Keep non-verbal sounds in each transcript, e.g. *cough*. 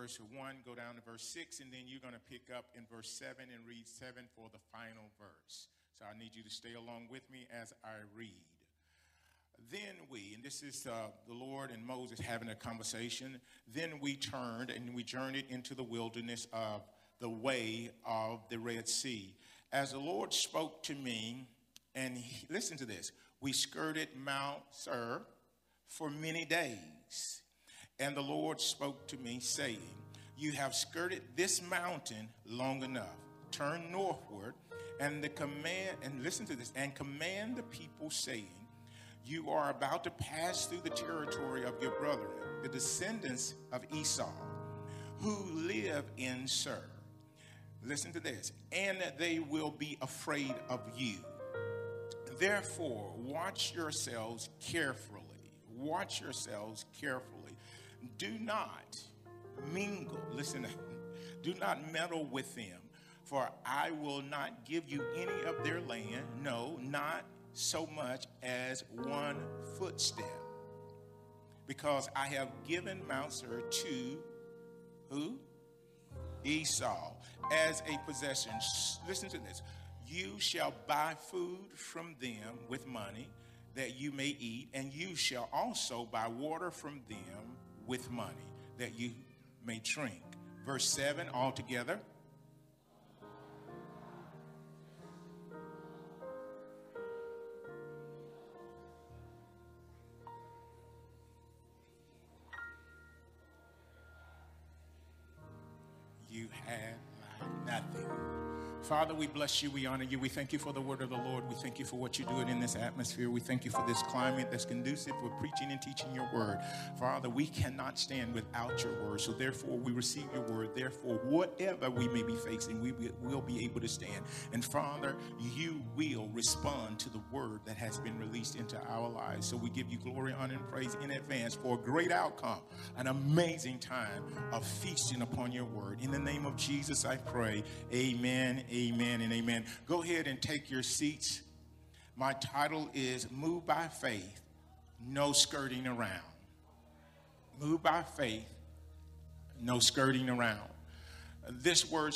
verse 1, go down to verse 6, and then you're going to pick up in verse 7 and read 7 for the final verse. So I need you to stay along with me as I read. Then we, and this is uh, the Lord and Moses having a conversation, then we turned and we journeyed into the wilderness of the way of the Red Sea. As the Lord spoke to me, and he, listen to this, we skirted Mount Seir for many days. And the Lord spoke to me, saying, You have skirted this mountain long enough. Turn northward, and the command, and listen to this, and command the people, saying, You are about to pass through the territory of your brethren, the descendants of Esau, who live in Seir. Listen to this, and they will be afraid of you. Therefore, watch yourselves carefully. Watch yourselves carefully do not mingle, listen, *laughs* do not meddle with them, for I will not give you any of their land, no, not so much as one footstep. Because I have given Mount Seir to who? Esau as a possession. Listen to this. You shall buy food from them with money that you may eat, and you shall also buy water from them with money that you may drink. Verse 7 altogether. Father, we bless you. We honor you. We thank you for the word of the Lord. We thank you for what you're doing in this atmosphere. We thank you for this climate that's conducive for preaching and teaching your word. Father, we cannot stand without your word. So therefore, we receive your word. Therefore, whatever we may be facing, we will be able to stand. And Father, you will respond to the word that has been released into our lives. So we give you glory, honor, and praise in advance for a great outcome, an amazing time of feasting upon your word. In the name of Jesus, I pray. Amen. Amen Amen and amen. Go ahead and take your seats. My title is Move by Faith, No Skirting Around. Move by faith, no skirting around. This word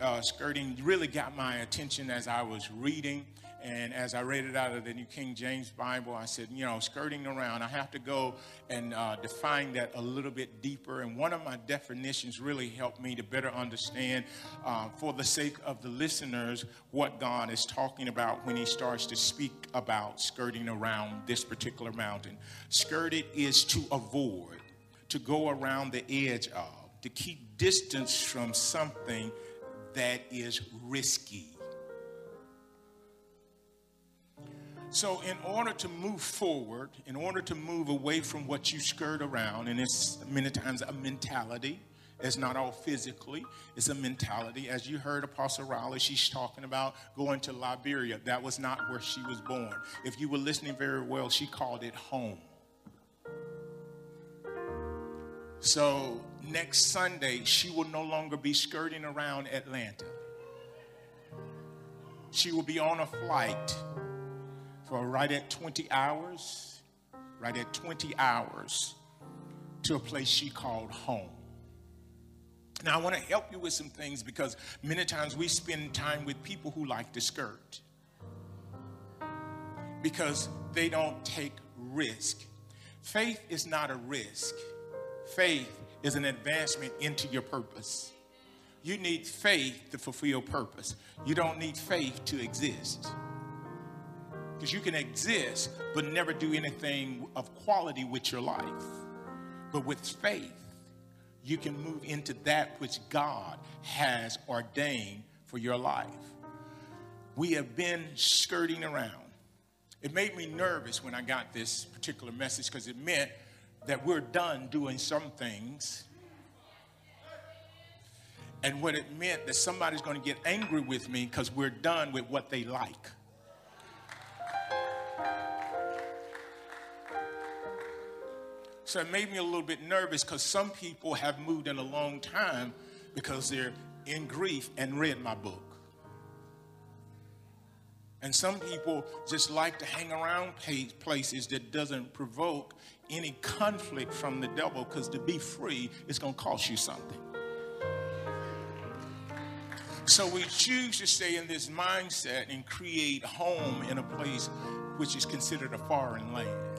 uh, skirting really got my attention as I was reading and as I read it out of the New King James Bible, I said, you know, skirting around, I have to go and uh, define that a little bit deeper. And one of my definitions really helped me to better understand, uh, for the sake of the listeners, what God is talking about when He starts to speak about skirting around this particular mountain. Skirted is to avoid, to go around the edge of, to keep distance from something that is risky So, in order to move forward, in order to move away from what you skirt around, and it's many times a mentality, it's not all physically, it's a mentality. As you heard Apostle Riley, she's talking about going to Liberia. That was not where she was born. If you were listening very well, she called it home. So, next Sunday, she will no longer be skirting around Atlanta. She will be on a flight for right at 20 hours, right at 20 hours to a place she called home. Now, I want to help you with some things because many times we spend time with people who like to skirt because they don't take risk. Faith is not a risk, faith is an advancement into your purpose. You need faith to fulfill purpose, you don't need faith to exist. Because you can exist but never do anything of quality with your life. But with faith, you can move into that which God has ordained for your life. We have been skirting around. It made me nervous when I got this particular message because it meant that we're done doing some things. And what it meant that somebody's going to get angry with me because we're done with what they like. So it made me a little bit nervous because some people have moved in a long time because they're in grief and read my book. And some people just like to hang around places that doesn't provoke any conflict from the devil because to be free is going to cost you something. So we choose to stay in this mindset and create home in a place which is considered a foreign land.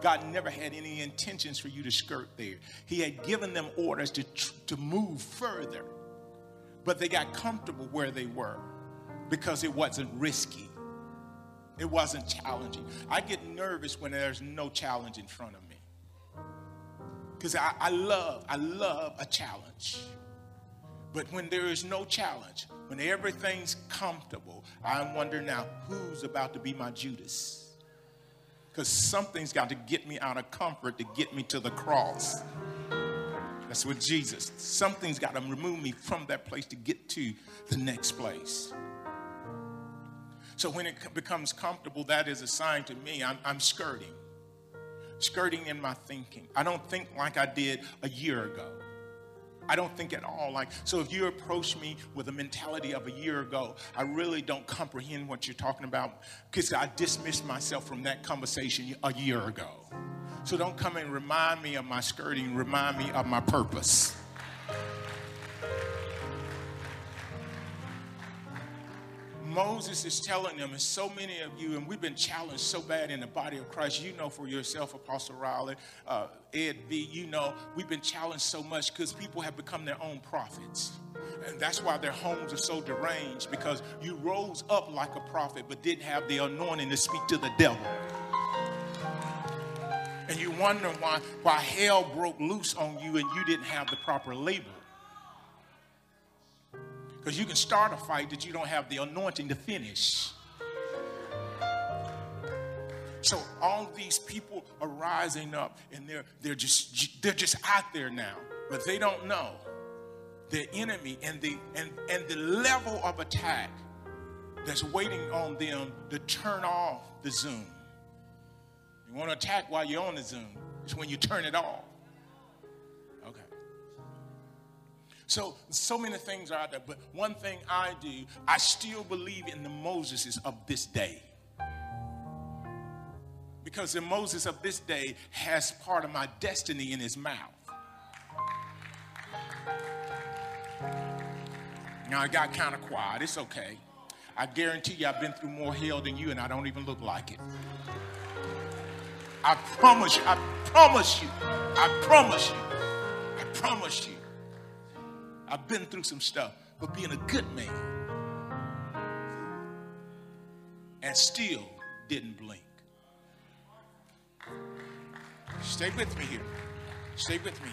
God never had any intentions for you to skirt there. He had given them orders to, to move further, but they got comfortable where they were because it wasn't risky. It wasn't challenging. I get nervous when there's no challenge in front of me. Because I, I love, I love a challenge. But when there is no challenge, when everything's comfortable, I wonder now who's about to be my Judas? Because something's got to get me out of comfort to get me to the cross. That's what Jesus. Something's got to remove me from that place to get to the next place. So when it becomes comfortable, that is a sign to me I'm, I'm skirting. Skirting in my thinking. I don't think like I did a year ago. I don't think at all like so if you approach me with a mentality of a year ago, I really don't comprehend what you're talking about because I dismissed myself from that conversation a year ago. So don't come and remind me of my skirting, remind me of my purpose. Moses is telling them, and so many of you, and we've been challenged so bad in the body of Christ. You know for yourself, Apostle Riley, uh, Ed B, you know, we've been challenged so much because people have become their own prophets. And that's why their homes are so deranged because you rose up like a prophet but didn't have the anointing to speak to the devil. And you wonder why, why hell broke loose on you and you didn't have the proper label. Because you can start a fight that you don't have the anointing to finish. So all these people are rising up and they're, they're, just, they're just out there now, but they don't know the enemy and the, and, and the level of attack that's waiting on them to turn off the Zoom. You want to attack while you're on the Zoom. It's when you turn it off. So, so many things are out there, but one thing I do, I still believe in the Moseses of this day. Because the Moses of this day has part of my destiny in his mouth. Now, I got kind of quiet. It's okay. I guarantee you, I've been through more hell than you, and I don't even look like it. I promise you, I promise you, I promise you, I promise you. I've been through some stuff, but being a good man and still didn't blink. Stay with me here. Stay with me.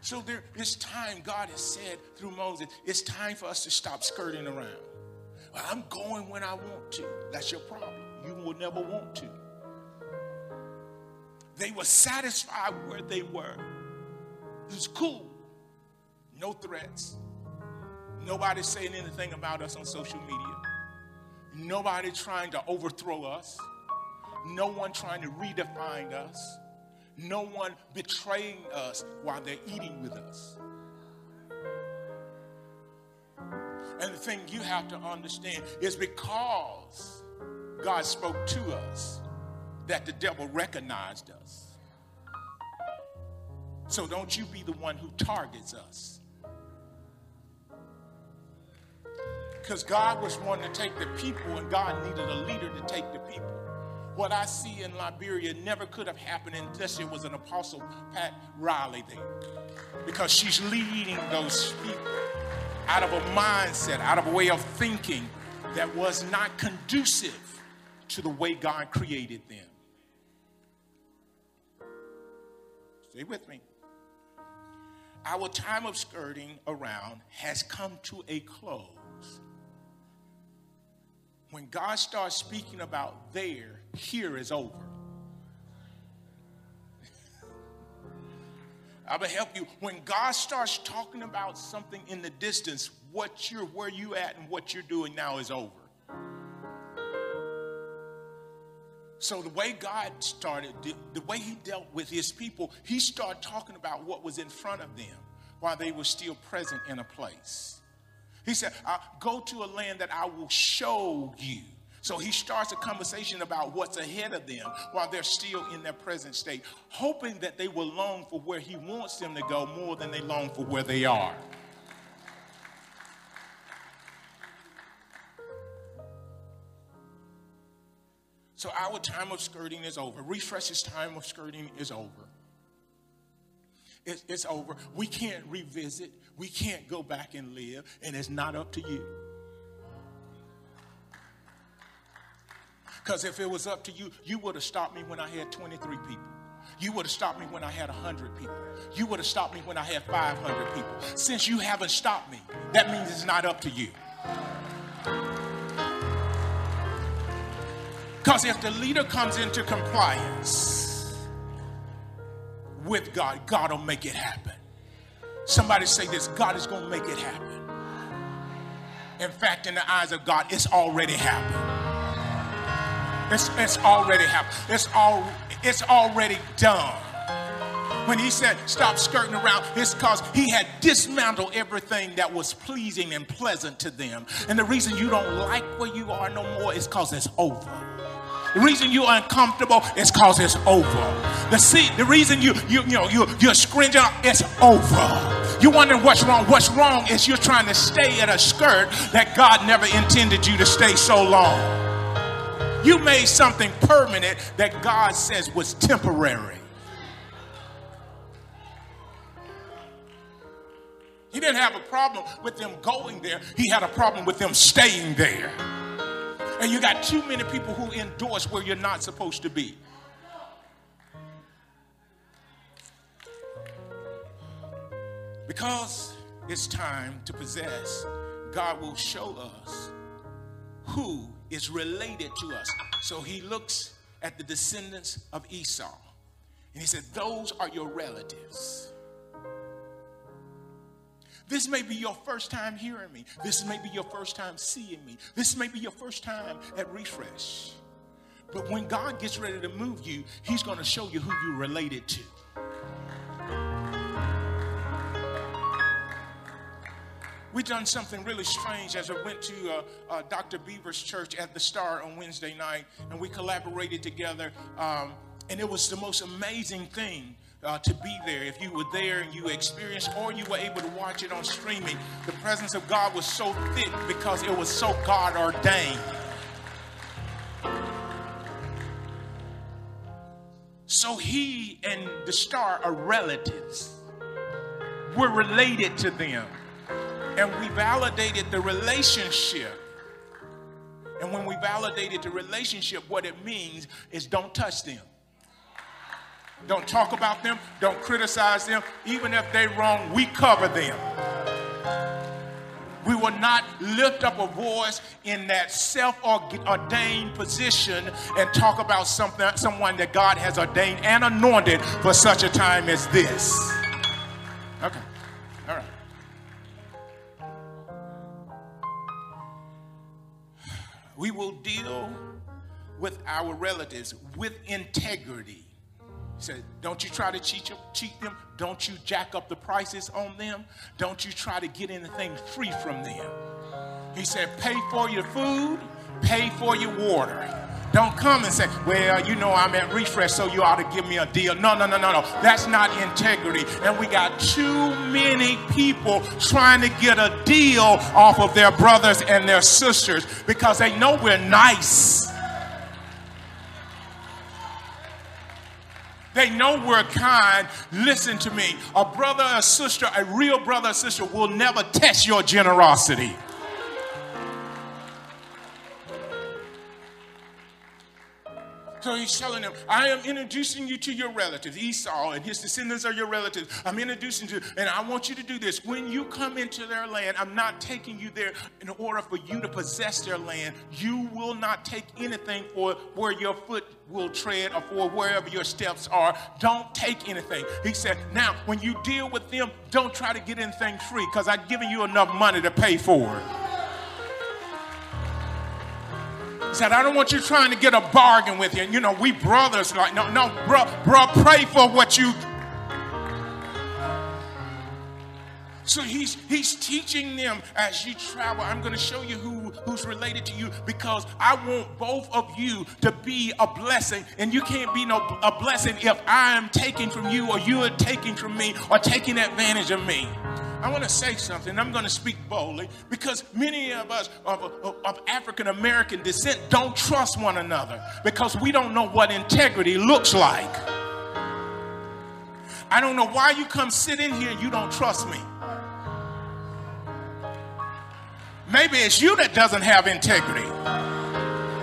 So there is time, God has said through Moses, it's time for us to stop skirting around. I'm going when I want to. That's your problem. You will never want to. They were satisfied where they were. It was cool no threats. Nobody saying anything about us on social media. Nobody trying to overthrow us. No one trying to redefine us. No one betraying us while they're eating with us. And the thing you have to understand is because God spoke to us that the devil recognized us. So don't you be the one who targets us. Because God was wanting to take the people, and God needed a leader to take the people. What I see in Liberia never could have happened unless it was an Apostle Pat Riley there. Because she's leading those people out of a mindset, out of a way of thinking that was not conducive to the way God created them. Stay with me. Our time of skirting around has come to a close when God starts speaking about there, here is over. *laughs* I will help you. When God starts talking about something in the distance, what you're where you at and what you're doing now is over. So the way God started, the way he dealt with his people, he started talking about what was in front of them while they were still present in a place. He said, Go to a land that I will show you. So he starts a conversation about what's ahead of them while they're still in their present state, hoping that they will long for where he wants them to go more than they long for where they are. So our time of skirting is over. Refresh's time of skirting is over. It's, it's over. We can't revisit. We can't go back and live, and it's not up to you. Because if it was up to you, you would have stopped me when I had 23 people. You would have stopped me when I had 100 people. You would have stopped me when I had 500 people. Since you haven't stopped me, that means it's not up to you. Because if the leader comes into compliance with God, God will make it happen. Somebody say this God is going to make it happen. In fact, in the eyes of God, it's already happened. It's, it's already happened. It's, all, it's already done. When he said stop skirting around, it's because he had dismantled everything that was pleasing and pleasant to them. And the reason you don't like where you are no more is because it's over. The reason you're uncomfortable is because it's over. The see, the reason you you you know you you're scringing, it's over. You're wondering what's wrong. What's wrong is you're trying to stay at a skirt that God never intended you to stay so long. You made something permanent that God says was temporary. He didn't have a problem with them going there, he had a problem with them staying there. And you got too many people who endorse where you're not supposed to be. Because it's time to possess, God will show us who is related to us. So he looks at the descendants of Esau and he said, Those are your relatives. This may be your first time hearing me. This may be your first time seeing me. This may be your first time at refresh. But when God gets ready to move you, He's going to show you who you're related to. We done something really strange as I went to uh, uh, Dr. Beaver's church at the Star on Wednesday night, and we collaborated together. Um, and it was the most amazing thing uh, to be there. If you were there and you experienced, or you were able to watch it on streaming, the presence of God was so thick because it was so God ordained. So he and the star are relatives. We're related to them. And we validated the relationship. And when we validated the relationship, what it means is don't touch them. Don't talk about them. Don't criticize them. Even if they're wrong, we cover them. We will not lift up a voice in that self-ordained position and talk about something, someone that God has ordained and anointed for such a time as this. Okay. All right. We will deal with our relatives with integrity said, Don't you try to cheat, cheat them. Don't you jack up the prices on them. Don't you try to get anything free from them. He said, Pay for your food, pay for your water. Don't come and say, Well, you know, I'm at refresh, so you ought to give me a deal. No, no, no, no, no. That's not integrity. And we got too many people trying to get a deal off of their brothers and their sisters because they know we're nice. They know we're kind. Listen to me. A brother or sister, a real brother or sister, will never test your generosity. So he's telling them, I am introducing you to your relatives. Esau and his descendants are your relatives. I'm introducing you, and I want you to do this. When you come into their land, I'm not taking you there in order for you to possess their land. You will not take anything for where your foot will tread or for wherever your steps are. Don't take anything. He said, Now, when you deal with them, don't try to get anything free because I've given you enough money to pay for it. Said, I don't want you trying to get a bargain with you. And you know, we brothers like, no, no, bro, bro, pray for what you. So he's he's teaching them as you travel. I'm going to show you who who's related to you because I want both of you to be a blessing, and you can't be no a blessing if I am taking from you or you are taking from me or taking advantage of me. I want to say something. I'm going to speak boldly because many of us of, of, African American descent don't trust one another because we don't know what integrity looks like. I don't know why you come sit in here and you don't trust me. Maybe it's you that doesn't have integrity.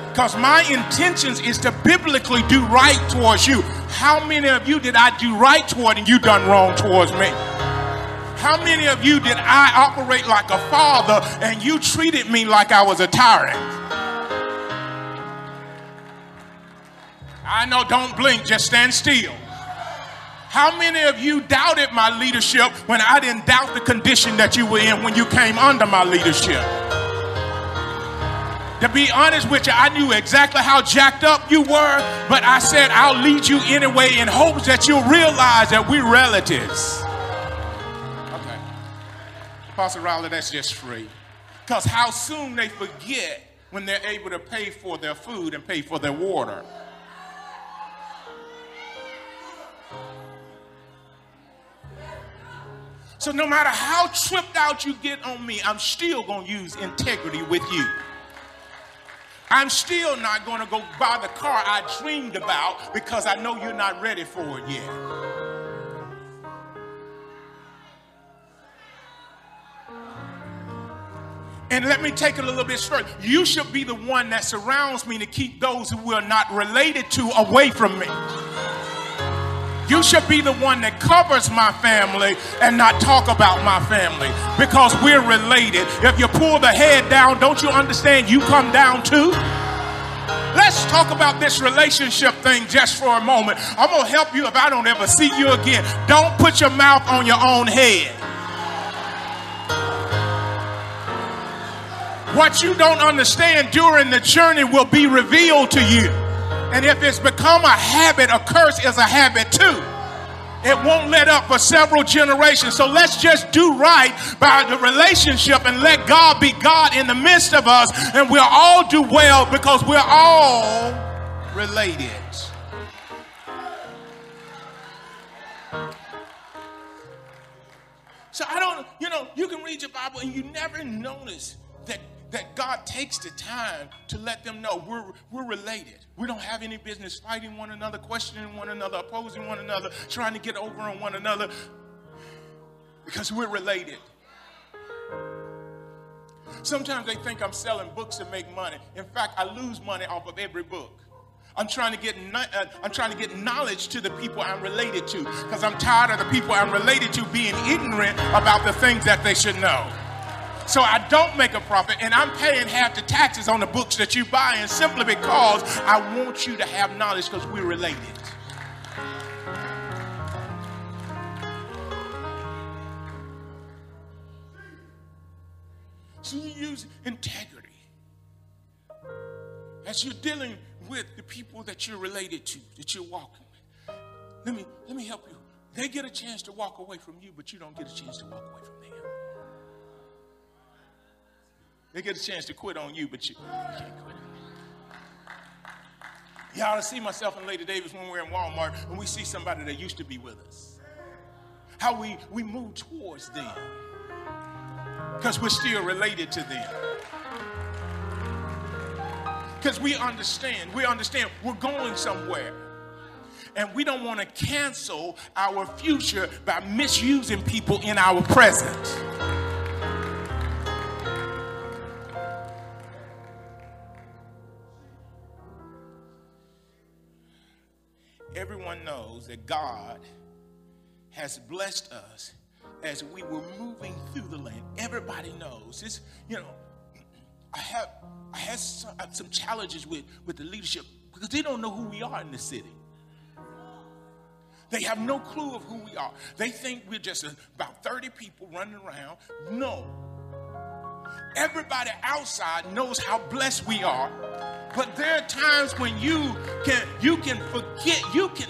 Because my intentions is to biblically do right towards you. How many of you did I do right toward and you done wrong towards me? How many of you did I operate like a father and you treated me like I was a tyrant? I know, don't blink, just stand still. How many of you doubted my leadership when I didn't doubt the condition that you were in when you came under my leadership? To be honest with you, I knew exactly how jacked up you were, but I said, I'll lead you anyway in hopes that you'll realize that we're relatives. Pastor Riley, that's just free. Because how soon they forget when they're able to pay for their food and pay for their water. So no matter how tripped out you get on me, I'm still going to use integrity with you. I'm still not going to go buy the car I dreamed about because I know you're not ready for it yet. And let me take it a little bit further. You should be the one that surrounds me to keep those who are not related to away from me. You should be the one that covers my family and not talk about my family because we're related. If you pull the head down, don't you understand you come down too? Let's talk about this relationship thing just for a moment. I'm going to help you if I don't ever see you again. Don't put your mouth on your own head. What you don't understand during the journey will be revealed to you. And if it's become a habit, a curse is a habit too. It won't let up for several generations. So let's just do right by the relationship and let God be God in the midst of us. And we'll all do well because we're all related. So I don't, you know, you can read your Bible and you never notice that God takes the time to let them know we're, we're related. We don't have any business fighting one another, questioning one another, opposing one another, trying to get over on one another because we're related. Sometimes they think I'm selling books to make money. In fact, I lose money off of every book. I'm trying to get uh, I'm trying to get knowledge to the people I'm related to because I'm tired of the people I'm related to being ignorant about the things that they should know. So I don't make a profit, and I'm paying half the taxes on the books that you buy, and simply because I want you to have knowledge because we're related. So you use integrity as you're dealing with the people that you're related to, that you're walking with. Let me let me help you. They get a chance to walk away from you, but you don't get a chance to walk away from them. They get a chance to quit on you, but you, you can't quit. Yeah, I see myself and Lady Davis when we're in Walmart and we see somebody that used to be with us. How we, we move towards them because we're still related to them. Because we understand, we understand we're going somewhere. And we don't want to cancel our future by misusing people in our present. That God has blessed us as we were moving through the land. Everybody knows this. You know, I have I had some, some challenges with with the leadership because they don't know who we are in the city. They have no clue of who we are. They think we're just about 30 people running around. No. Everybody outside knows how blessed we are but there are times when you can you can forget, you can.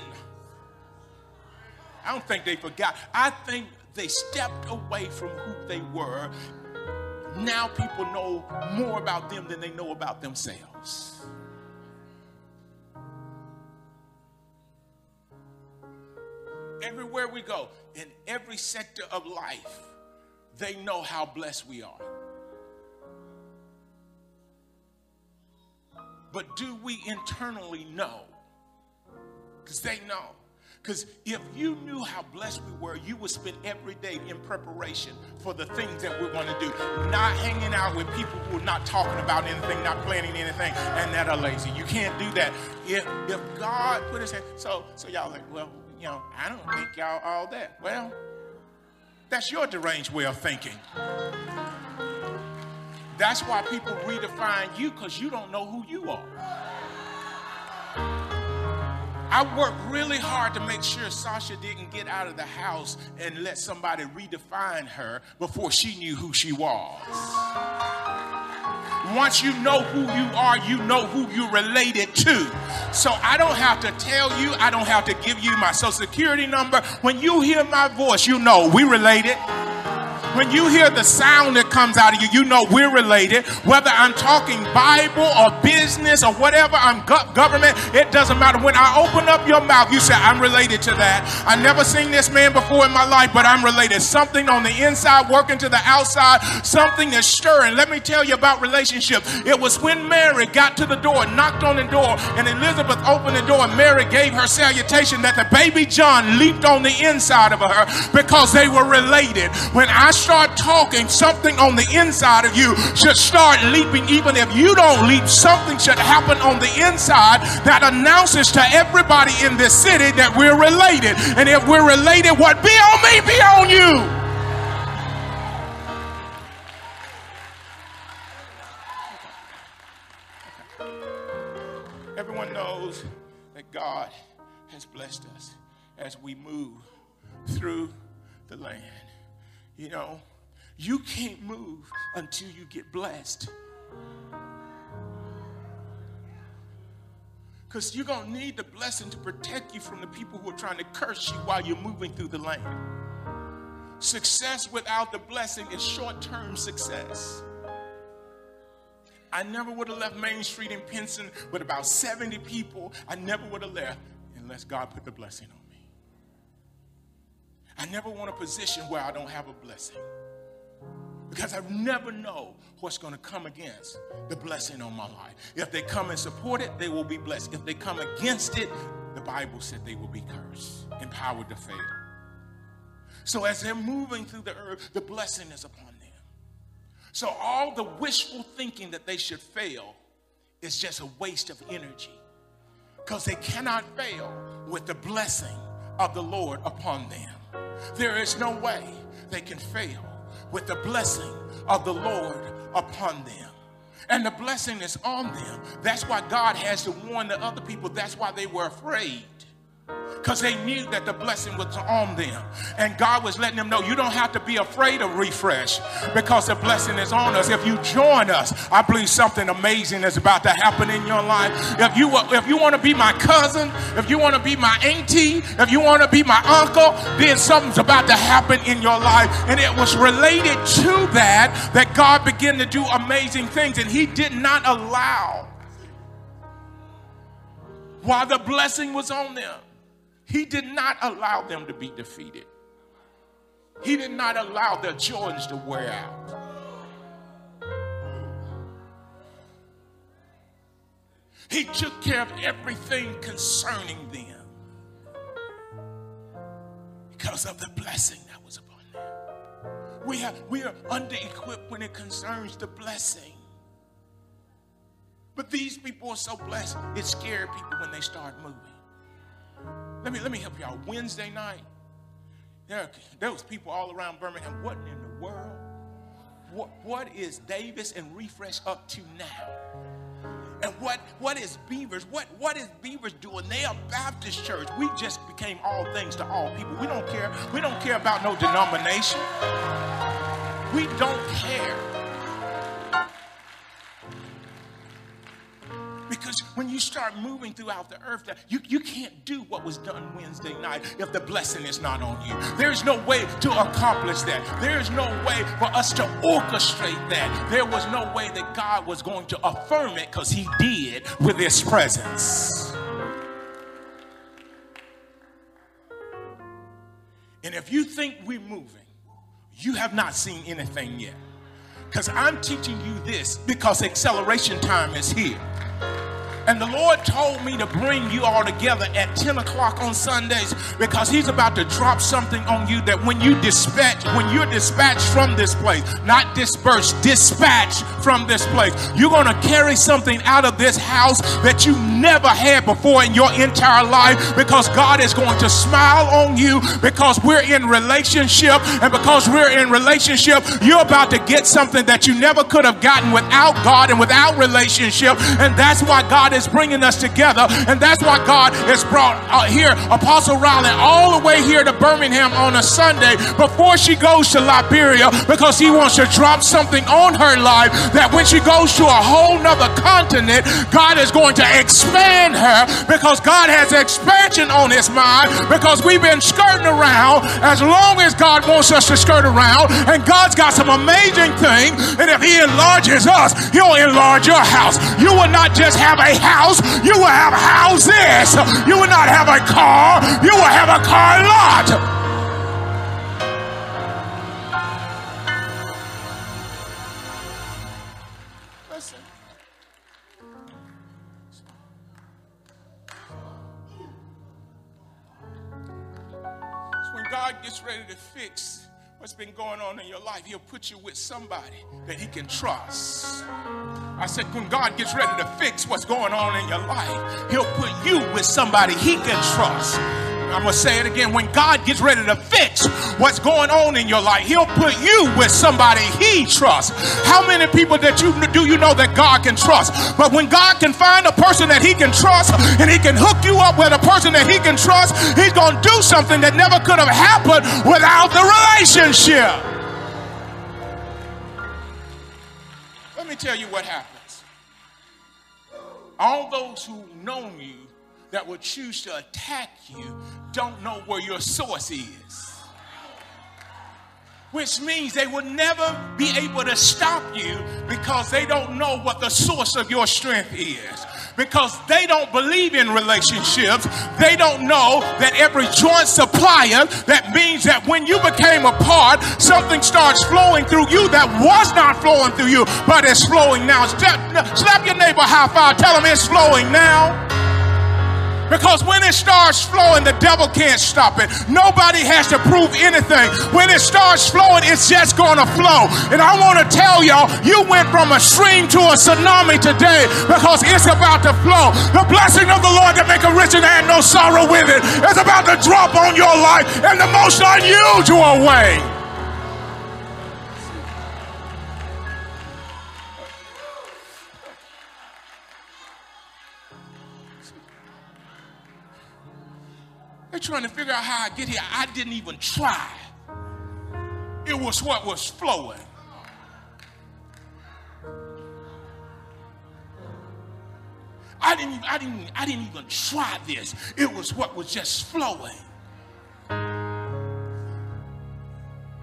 I don't think they forgot. I think they stepped away from who they were. Now people know more about them than they know about themselves. Everywhere we go, in every sector of life, they know how blessed we are. But do we internally know? Because they know. Because if you knew how blessed we were, you would spend every day in preparation for the things that we're going to do. Not hanging out with people who are not talking about anything, not planning anything, and that are lazy. You can't do that. If if God put his hand, so so y'all like, well, you know, I don't think y'all all that. Well, that's your deranged way of thinking. That's why people redefine you because you don't know who you are. I worked really hard to make sure Sasha didn't get out of the house and let somebody redefine her before she knew who she was. Once you know who you are, you know who you're related to. So I don't have to tell you, I don't have to give you my social security number. When you hear my voice, you know we related. When you hear the sound that comes out of you, you know we're related. Whether I'm talking Bible or business or whatever, I'm government, it doesn't matter. When I open up your mouth, you say, I'm related to that. I never seen this man before in my life, but I'm related. Something on the inside working to the outside, something is stirring. Let me tell you about relationship. It was when Mary got to the door, knocked on the door, and Elizabeth opened the door, and Mary gave her salutation that the baby John leaped on the inside of her because they were related. When I start talking, something on the inside of you should start leaping. Even if you don't leap, something should happen on the inside that announces to everybody in this city that we're related. And if we're related, what be on me, be on you. Everyone knows that God has blessed us as we move through the land. You know, you can't move until you get blessed. Because you're going to need the blessing to protect you from the people who are trying to curse you while you're moving through the land. Success without the blessing is short term success. I never would have left Main Street in Pinson with about 70 people. I never would have left unless God put the blessing on. I never want a position where I don't have a blessing. Because I never know what's going to come against the blessing on my life. If they come and support it, they will be blessed. If they come against it, the Bible said they will be cursed, empowered to fail. So as they're moving through the earth, the blessing is upon them. So all the wishful thinking that they should fail is just a waste of energy because they cannot fail with the blessing of the Lord upon them. There is no way they can fail with the blessing of the Lord upon them. And the blessing is on them. That's why God has to warn the other people. That's why they were afraid because they knew that the blessing was on them. And God was letting them know you don't have to be afraid of refresh because the blessing is on us. If you join us, I believe something amazing is about to happen in your life. If you if you want to be my cousin, if you want to be my auntie, if you want to be my uncle, then something's about to happen in your life. And it was related to that that God began to do amazing things, and He did not allow while the blessing was on them he did not allow them to be defeated. He did not allow their joys to wear out. He took care of everything concerning them because of the blessing that was upon them. We, have, we are under equipped when it concerns the blessing. But these people are so blessed, it scared people when they start moving. Let me let me help y'all. Wednesday night, there, there was people all around Birmingham. What in the world? What, what is Davis and Refresh up to now? And what, what is Beavers? What, what is Beavers doing? They are Baptist church. We just became all things to all people. We don't care. We don't care about no denomination. We don't care. Because when you start moving throughout the earth, you, you can't do what was done Wednesday night if the blessing is not on you. There's no way to accomplish that. There's no way for us to orchestrate that. There was no way that God was going to affirm it because He did with His presence. And if you think we're moving, you have not seen anything yet. Because I'm teaching you this because acceleration time is here. And the Lord told me to bring you all together at 10 o'clock on Sundays because He's about to drop something on you that when you dispatch, when you're dispatched from this place, not dispersed, dispatched from this place, you're going to carry something out of this house that you never had before in your entire life because God is going to smile on you because we're in relationship. And because we're in relationship, you're about to get something that you never could have gotten without God and without relationship. And that's why God is bringing us together. And that's why God has brought uh, here Apostle Riley all the way here to Birmingham on a Sunday before she goes to Liberia because he wants to drop something on her life that when she goes to a whole nother continent, God is going to expand her because God has expansion on his mind because we've been skirting around as long as God wants us to skirt around. And God's got some amazing thing. And if he enlarges us, he'll enlarge your house. You will not just have a house, you will have houses. You will not have a car, you will have a car lot. Listen. when God gets ready to fix what's been going on in your life, He'll put you with somebody that He can trust. I said, when God gets ready to fix what's going on in your life, He'll put you with somebody He can trust. I'm going to say it again. When God gets ready to fix what's going on in your life, He'll put you with somebody He trusts. How many people that you do you know that God can trust? But when God can find a person that He can trust and He can hook you up with a person that He can trust, He's going to do something that never could have happened without the relationship. Tell you what happens. All those who know you that would choose to attack you don't know where your source is. Which means they will never be able to stop you because they don't know what the source of your strength is because they don't believe in relationships. They don't know that every joint supplier, that means that when you became a part, something starts flowing through you that was not flowing through you, but it's flowing now. Slap your neighbor high five, tell him it's flowing now. Because when it starts flowing, the devil can't stop it. Nobody has to prove anything. When it starts flowing, it's just going to flow. And I want to tell y'all, you went from a stream to a tsunami today because it's about to flow. The blessing of the Lord that make a rich and add no sorrow with it is about to drop on your life in the most unusual way. Trying to figure out how I get here. I didn't even try. It was what was flowing. I didn't, I didn't, I didn't even try this. It was what was just flowing.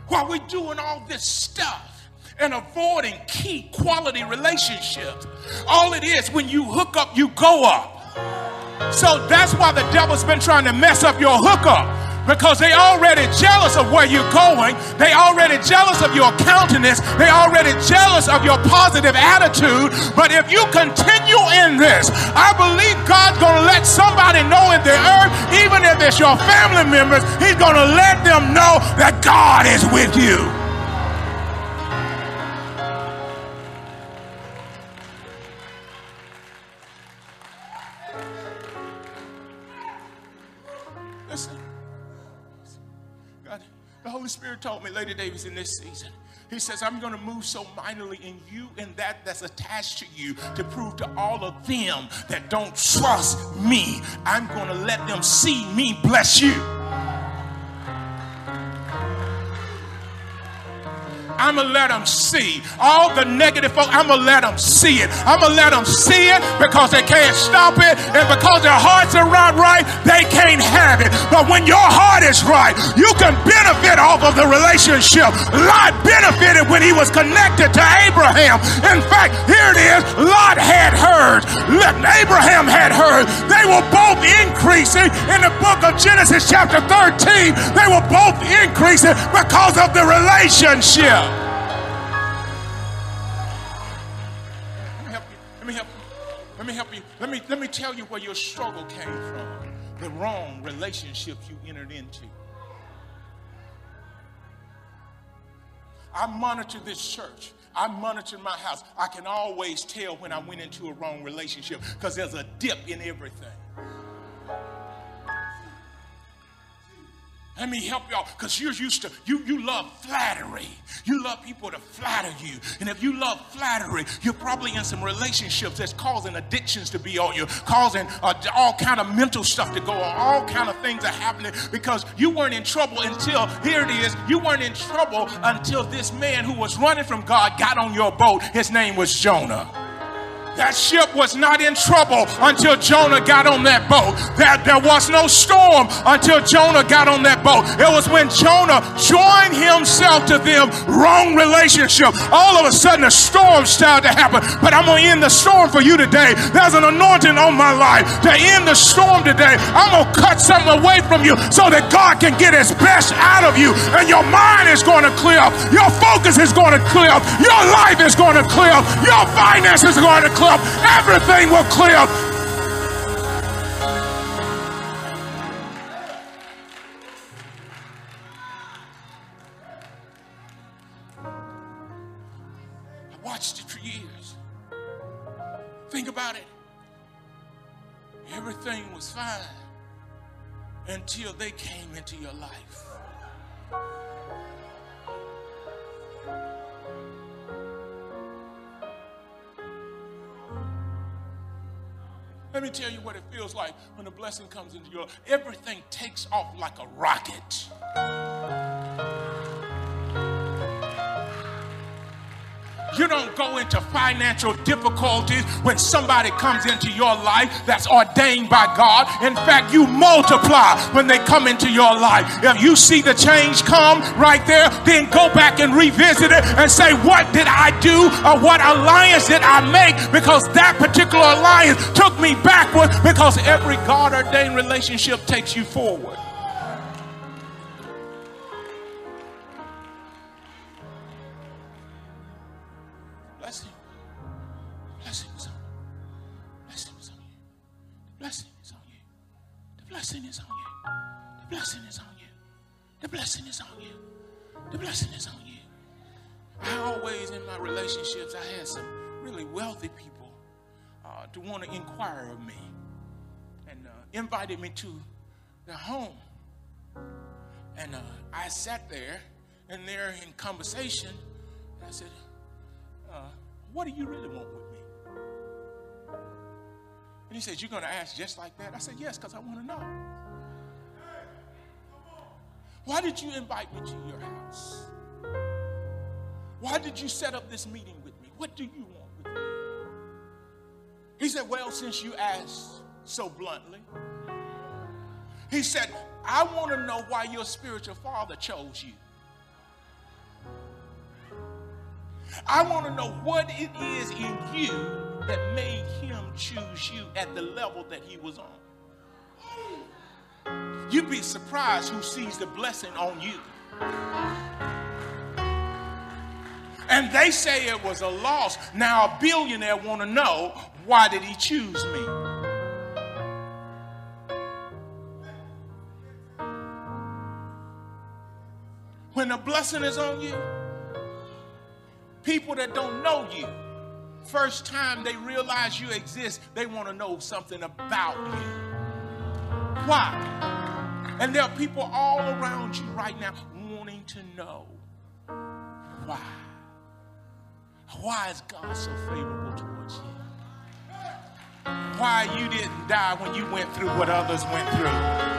While we're doing all this stuff and avoiding key quality relationships, all it is when you hook up, you go up. So that's why the devil's been trying to mess up your hookup because they already jealous of where you're going. They already jealous of your countenance. They already jealous of your positive attitude. But if you continue in this, I believe God's going to let somebody know in the earth, even if it's your family members, He's going to let them know that God is with you. Holy Spirit told me, Lady Davis, in this season, he says, I'm going to move so mightily in you and that that's attached to you to prove to all of them that don't trust me, I'm going to let them see me bless you. I'm going to let them see. All the negative folk, I'm going to let them see it. I'm going to let them see it because they can't stop it. And because their hearts are not right, they can't have it. But when your heart is right, you can benefit off of the relationship. Lot benefited when he was connected to Abraham. In fact, here it is Lot had heard. Abraham had heard. They were both increasing in the book of Genesis, chapter 13. They were both increasing because of the relationship. Let me, let me tell you where your struggle came from. The wrong relationship you entered into. I monitor this church. I monitor my house. I can always tell when I went into a wrong relationship because there's a dip in everything. Let me help y'all because you're used to, you, you love flattery. You love people to flatter you. And if you love flattery, you're probably in some relationships that's causing addictions to be on you, causing uh, all kind of mental stuff to go on. All kind of things are happening because you weren't in trouble until, here it is, you weren't in trouble until this man who was running from God got on your boat. His name was Jonah. That ship was not in trouble until Jonah got on that boat. That there was no storm until Jonah got on that boat. It was when Jonah joined himself to them, wrong relationship. All of a sudden, a storm started to happen. But I'm going to end the storm for you today. There's an anointing on my life to end the storm today. I'm going to cut something away from you so that God can get his best out of you. And your mind is going to clear up. Your focus is going to clear up. Your life is going to clear up. Your finances are going to clear up. Everything will clear up. I watched it for years. Think about it. Everything was fine until they came into your life. Let me tell you what it feels like when a blessing comes into your life. everything takes off like a rocket. You don't go into financial difficulties when somebody comes into your life that's ordained by God. In fact, you multiply when they come into your life. If you see the change come right there, then go back and revisit it and say, What did I do or what alliance did I make? Because that particular alliance took me backward because every God ordained relationship takes you forward. Of me and uh, invited me to their home. And uh, I sat there and they're in conversation. And I said, uh, What do you really want with me? And he said, You're going to ask just like that? I said, Yes, because I want to know. Why did you invite me to your house? Why did you set up this meeting with me? What do you? He said, Well, since you asked so bluntly, he said, I want to know why your spiritual father chose you. I want to know what it is in you that made him choose you at the level that he was on. You'd be surprised who sees the blessing on you. And they say it was a loss. Now a billionaire want to know why did he choose me? When the blessing is on you, people that don't know you first time they realize you exist, they want to know something about you. Why? And there are people all around you right now wanting to know why. Why is God so favorable towards you? Why you didn't die when you went through what others went through?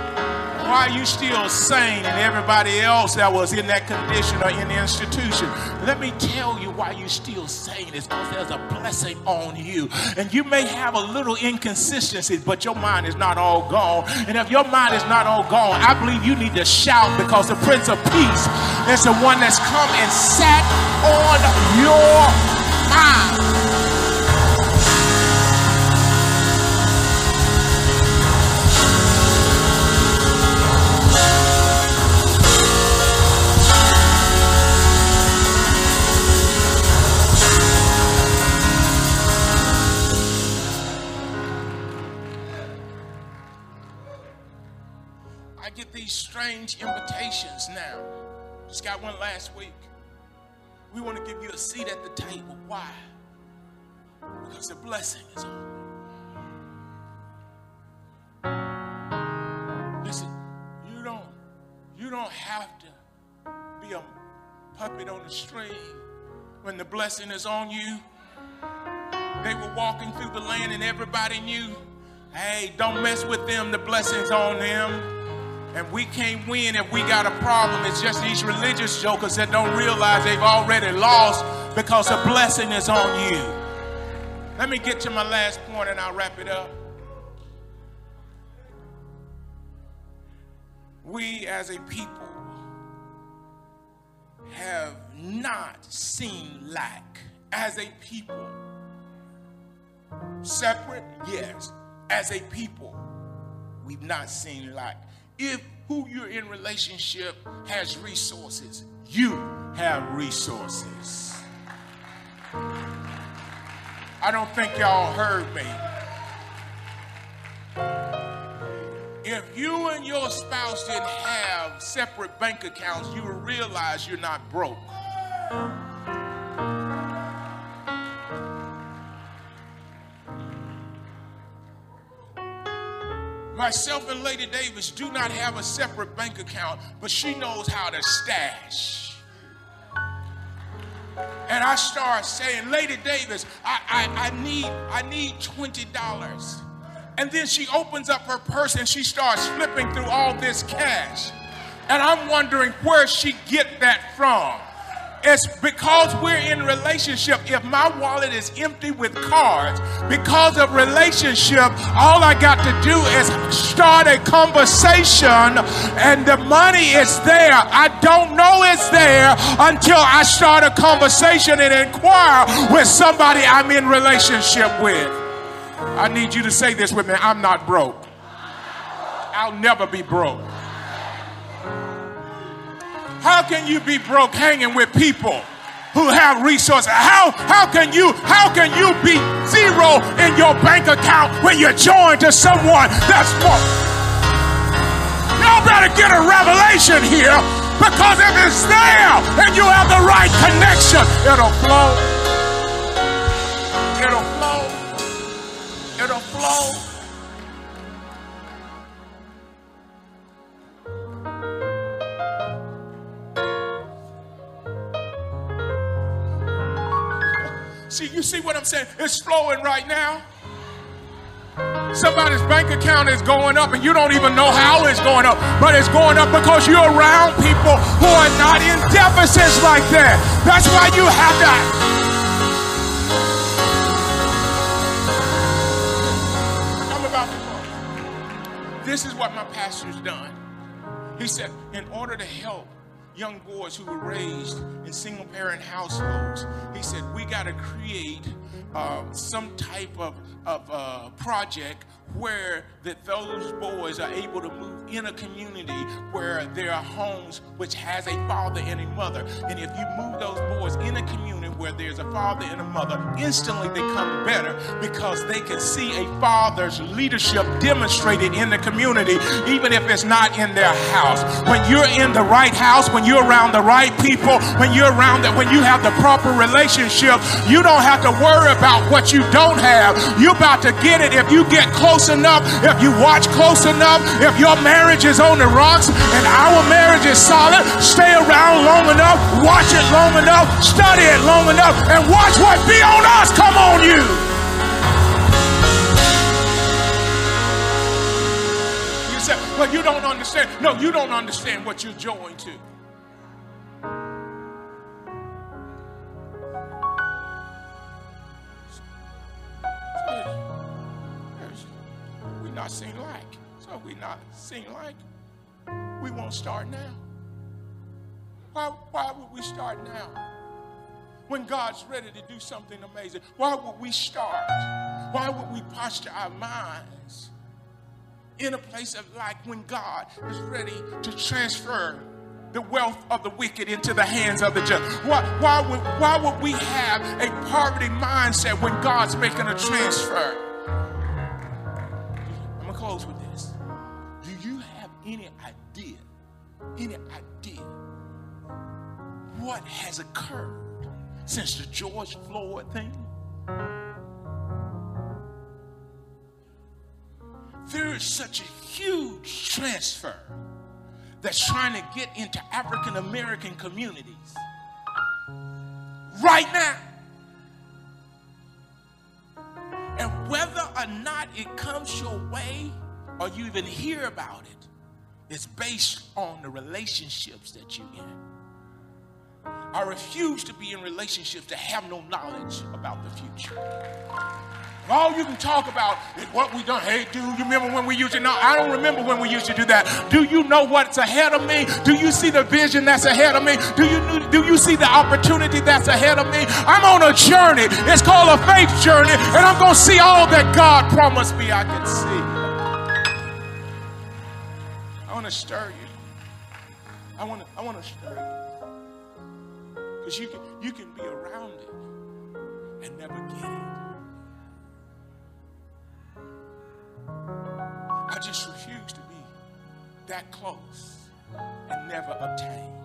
why are you still sane and everybody else that was in that condition or in the institution? Let me tell you why you're still sane. It's because there's a blessing on you. And you may have a little inconsistencies, but your mind is not all gone. And if your mind is not all gone, I believe you need to shout because the Prince of Peace is the one that's come and sat on your mind. We want to give you a seat at the table. Why? Because the blessing is on. Listen, you don't you don't have to be a puppet on the string when the blessing is on you. They were walking through the land and everybody knew, hey, don't mess with them, the blessing's on them. And we can't win if we got a problem. It's just these religious jokers that don't realize they've already lost because the blessing is on you. Let me get to my last point and I'll wrap it up. We as a people have not seen lack as a people. Separate, yes. As a people, we've not seen lack if who you're in relationship has resources, you have resources. I don't think y'all heard me. If you and your spouse didn't have separate bank accounts, you would realize you're not broke. Myself and Lady Davis do not have a separate bank account, but she knows how to stash. And I start saying, Lady Davis, I, I, I need I need $20. And then she opens up her purse and she starts flipping through all this cash. And I'm wondering where she get that from. It's because we're in relationship. If my wallet is empty with cards, because of relationship, all I got to do is start a conversation and the money is there. I don't know it's there until I start a conversation and inquire with somebody I'm in relationship with. I need you to say this with me. I'm not broke. I'll never be broke. How can you be broke hanging with people who have resources? How, how can you how can you be zero in your bank account when you're joined to someone that's more? Y'all better get a revelation here because if it's there and you have the right connection, it'll flow. It'll flow. It'll flow. See, you see what I'm saying? It's flowing right now. Somebody's bank account is going up and you don't even know how it's going up, but it's going up because you're around people who are not in deficits like that. That's why you have that. Come about this. This is what my pastor's done. He said, in order to help young boys who were raised in single parent households. He said, We got to create uh, some type of, of uh, project where that those boys are able to move in a community where there are homes which has a father and a mother. And if you move those boys in a community where there's a father and a mother, instantly they come better because they can see a father's leadership demonstrated in the community, even if it's not in their house. When you're in the right house, when you're around the right people, when you're around that, when you have the proper relationship, you don't have to worry about what you don't have. You're about to get it if you get close close enough, if you watch close enough, if your marriage is on the rocks and our marriage is solid, stay around long enough, watch it long enough, study it long enough, and watch what be on us come on you. You said, well, you don't understand. No, you don't understand what you're joined to. Seen like. We won't start now. Why, why would we start now? When God's ready to do something amazing, why would we start? Why would we posture our minds in a place of like when God is ready to transfer the wealth of the wicked into the hands of the just? Why, why, would, why would we have a poverty mindset when God's making a transfer? Any idea what has occurred since the George Floyd thing? There is such a huge transfer that's trying to get into African American communities right now. And whether or not it comes your way or you even hear about it, it's based on the relationships that you're in. I refuse to be in relationships that have no knowledge about the future. All you can talk about is what we done. Hey, dude, you remember when we used to? No, I don't remember when we used to do that. Do you know what's ahead of me? Do you see the vision that's ahead of me? Do you do you see the opportunity that's ahead of me? I'm on a journey. It's called a faith journey, and I'm gonna see all that God promised me I can see. Want to stir you. I want to. I want to stir you because you can you can be around it and never get it. I just refuse to be that close and never obtain.